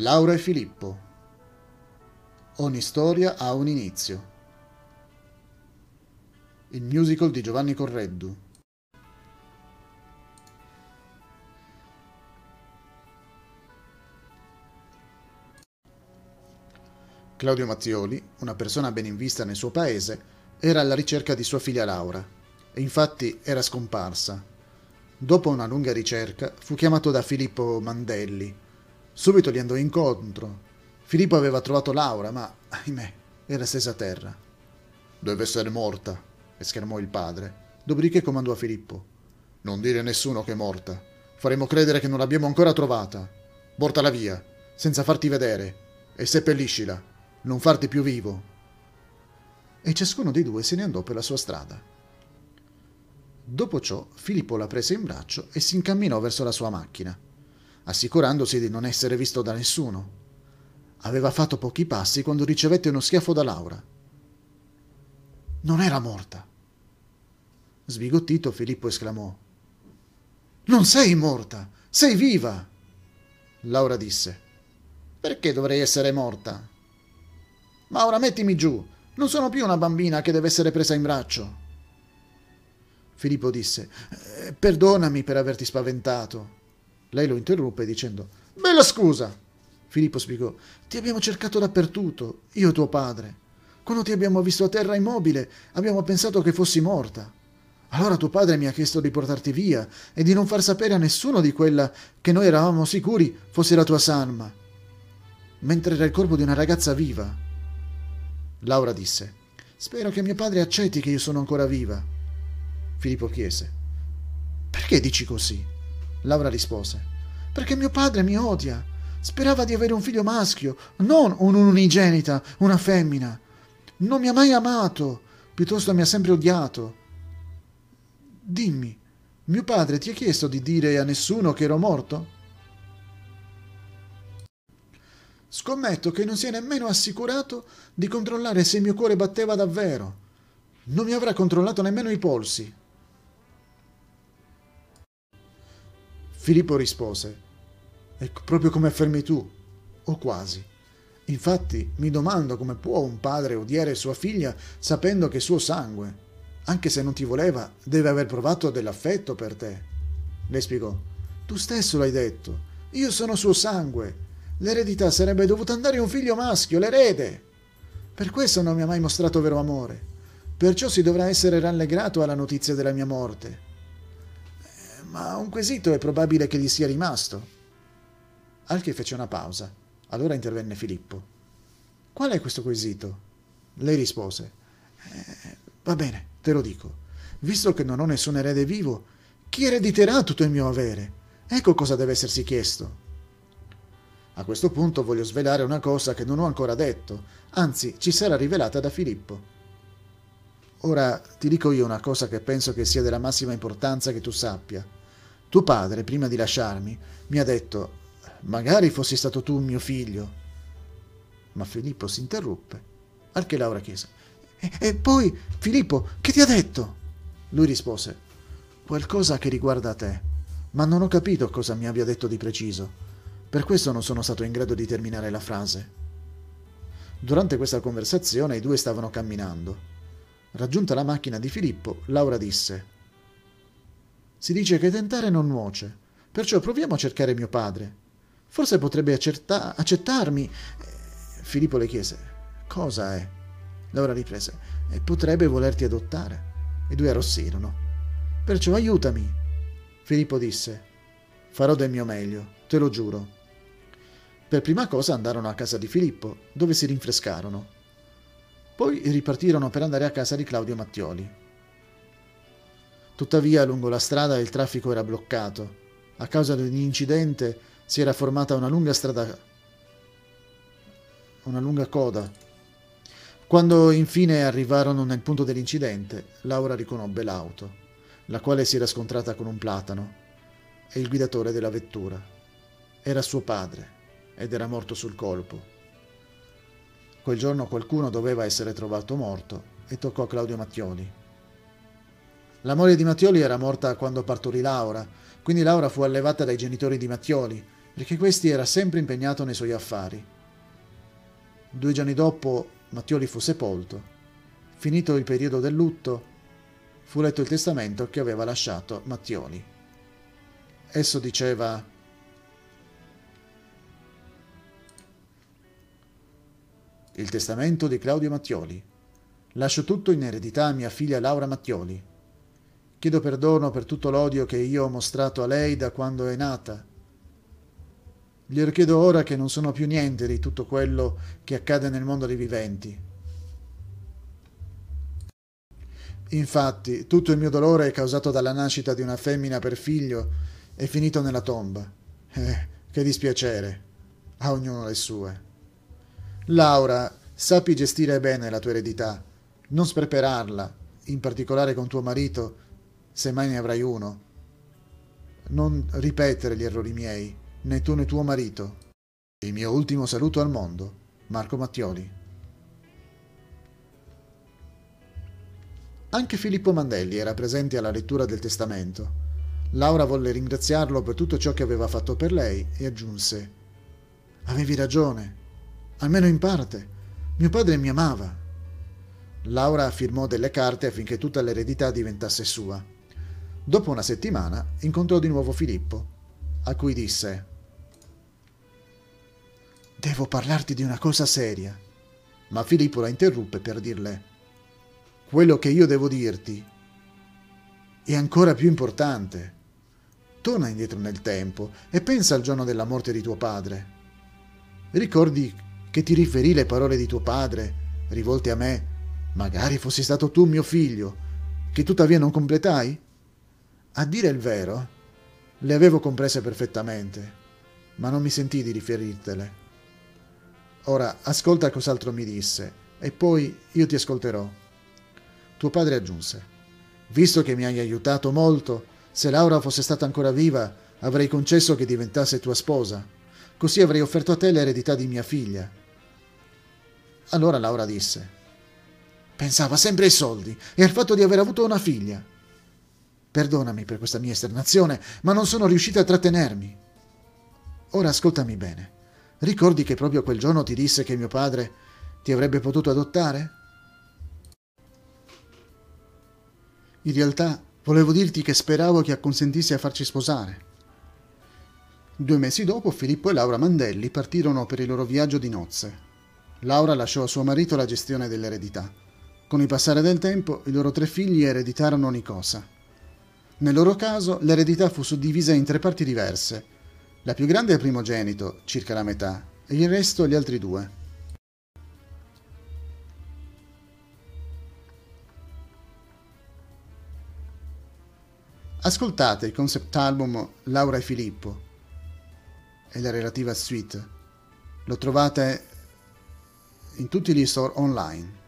Laura e Filippo. Ogni storia ha un inizio. Il musical di Giovanni Correddu. Claudio Mazzioli, una persona ben in vista nel suo paese, era alla ricerca di sua figlia Laura e infatti era scomparsa. Dopo una lunga ricerca fu chiamato da Filippo Mandelli, Subito gli andò incontro. Filippo aveva trovato Laura, ma, ahimè, era stesa a terra. Deve essere morta, esclamò il padre. Dopodiché comandò a Filippo. Non dire a nessuno che è morta. Faremo credere che non l'abbiamo ancora trovata. Portala via, senza farti vedere, e seppelliscila. Non farti più vivo. E ciascuno dei due se ne andò per la sua strada. Dopo ciò, Filippo la prese in braccio e si incamminò verso la sua macchina assicurandosi di non essere visto da nessuno. Aveva fatto pochi passi quando ricevette uno schiaffo da Laura. Non era morta. Sbigottito, Filippo esclamò. Non sei morta, sei viva. Laura disse. Perché dovrei essere morta? Ma ora mettimi giù, non sono più una bambina che deve essere presa in braccio. Filippo disse, eh, perdonami per averti spaventato. Lei lo interruppe dicendo Bella scusa! Filippo spiegò Ti abbiamo cercato dappertutto, io e tuo padre. Quando ti abbiamo visto a terra immobile, abbiamo pensato che fossi morta. Allora tuo padre mi ha chiesto di portarti via e di non far sapere a nessuno di quella che noi eravamo sicuri fosse la tua salma, mentre era il corpo di una ragazza viva. Laura disse Spero che mio padre accetti che io sono ancora viva. Filippo chiese Perché dici così? Laura rispose. Perché mio padre mi odia. Sperava di avere un figlio maschio, non un'unigenita, una femmina. Non mi ha mai amato, piuttosto mi ha sempre odiato. Dimmi, mio padre ti ha chiesto di dire a nessuno che ero morto? Scommetto che non si è nemmeno assicurato di controllare se il mio cuore batteva davvero. Non mi avrà controllato nemmeno i polsi. Filippo rispose, ecco proprio come affermi tu, o quasi. Infatti mi domando come può un padre odiare sua figlia sapendo che è suo sangue. Anche se non ti voleva, deve aver provato dell'affetto per te. Le spiegò, tu stesso l'hai detto, io sono suo sangue. L'eredità sarebbe dovuta andare a un figlio maschio, l'erede. Per questo non mi ha mai mostrato vero amore. Perciò si dovrà essere rallegrato alla notizia della mia morte ma un quesito è probabile che gli sia rimasto. Al che fece una pausa. Allora intervenne Filippo. Qual è questo quesito? Lei rispose. Eh, va bene, te lo dico. Visto che non ho nessun erede vivo, chi erediterà tutto il mio avere? Ecco cosa deve essersi chiesto. A questo punto voglio svelare una cosa che non ho ancora detto, anzi ci sarà rivelata da Filippo. Ora ti dico io una cosa che penso che sia della massima importanza che tu sappia. Tuo padre, prima di lasciarmi, mi ha detto, magari fossi stato tu mio figlio. Ma Filippo si interruppe, al che Laura chiese, e, e poi, Filippo, che ti ha detto? Lui rispose, qualcosa che riguarda te, ma non ho capito cosa mi abbia detto di preciso. Per questo non sono stato in grado di terminare la frase. Durante questa conversazione i due stavano camminando. Raggiunta la macchina di Filippo, Laura disse si dice che tentare non nuoce, perciò proviamo a cercare mio padre. Forse potrebbe accerta- accettarmi. Eh, Filippo le chiese: Cosa è? Laura riprese: E potrebbe volerti adottare. I due arrossirono. Perciò aiutami. Filippo disse: Farò del mio meglio, te lo giuro. Per prima cosa andarono a casa di Filippo, dove si rinfrescarono. Poi ripartirono per andare a casa di Claudio Mattioli. Tuttavia lungo la strada il traffico era bloccato. A causa di un incidente si era formata una lunga strada, una lunga coda. Quando infine arrivarono nel punto dell'incidente, Laura riconobbe l'auto, la quale si era scontrata con un platano, e il guidatore della vettura. Era suo padre ed era morto sul colpo. Quel giorno qualcuno doveva essere trovato morto e toccò a Claudio Mattioli. La moglie di Mattioli era morta quando partorì Laura, quindi Laura fu allevata dai genitori di Mattioli perché questi era sempre impegnato nei suoi affari. Due giorni dopo Mattioli fu sepolto. Finito il periodo del lutto, fu letto il testamento che aveva lasciato Mattioli. Esso diceva Il testamento di Claudio Mattioli. Lascio tutto in eredità a mia figlia Laura Mattioli. Chiedo perdono per tutto l'odio che io ho mostrato a lei da quando è nata. Glielo chiedo ora che non sono più niente di tutto quello che accade nel mondo dei viventi. Infatti, tutto il mio dolore è causato dalla nascita di una femmina per figlio è finito nella tomba. Eh, che dispiacere. A ognuno le sue. Laura, sappi gestire bene la tua eredità, non spreperarla, in particolare con tuo marito, se mai ne avrai uno. Non ripetere gli errori miei, né tu né tuo marito. Il mio ultimo saluto al mondo, Marco Mattioli. Anche Filippo Mandelli era presente alla lettura del testamento. Laura volle ringraziarlo per tutto ciò che aveva fatto per lei e aggiunse Avevi ragione almeno in parte. Mio padre mi amava. Laura firmò delle carte affinché tutta l'eredità diventasse sua. Dopo una settimana incontrò di nuovo Filippo, a cui disse Devo parlarti di una cosa seria. Ma Filippo la interruppe per dirle Quello che io devo dirti è ancora più importante. Torna indietro nel tempo e pensa al giorno della morte di tuo padre. Ricordi che ti riferì le parole di tuo padre, rivolte a me, magari fossi stato tu mio figlio, che tuttavia non completai? A dire il vero, le avevo comprese perfettamente, ma non mi sentii di riferirtele. Ora ascolta cos'altro mi disse, e poi io ti ascolterò. Tuo padre aggiunse, visto che mi hai aiutato molto, se Laura fosse stata ancora viva, avrei concesso che diventasse tua sposa. Così avrei offerto a te l'eredità di mia figlia. Allora Laura disse, pensava sempre ai soldi e al fatto di aver avuto una figlia. Perdonami per questa mia esternazione, ma non sono riuscita a trattenermi. Ora ascoltami bene. Ricordi che proprio quel giorno ti disse che mio padre ti avrebbe potuto adottare? In realtà volevo dirti che speravo che acconsentissi a farci sposare. Due mesi dopo Filippo e Laura Mandelli partirono per il loro viaggio di nozze. Laura lasciò a suo marito la gestione dell'eredità. Con il passare del tempo, i loro tre figli ereditarono ogni cosa. Nel loro caso, l'eredità fu suddivisa in tre parti diverse. La più grande è il primogenito, circa la metà, e il resto gli altri due. Ascoltate il concept album Laura e Filippo e la relativa suite. Lo trovate in tutti gli store online.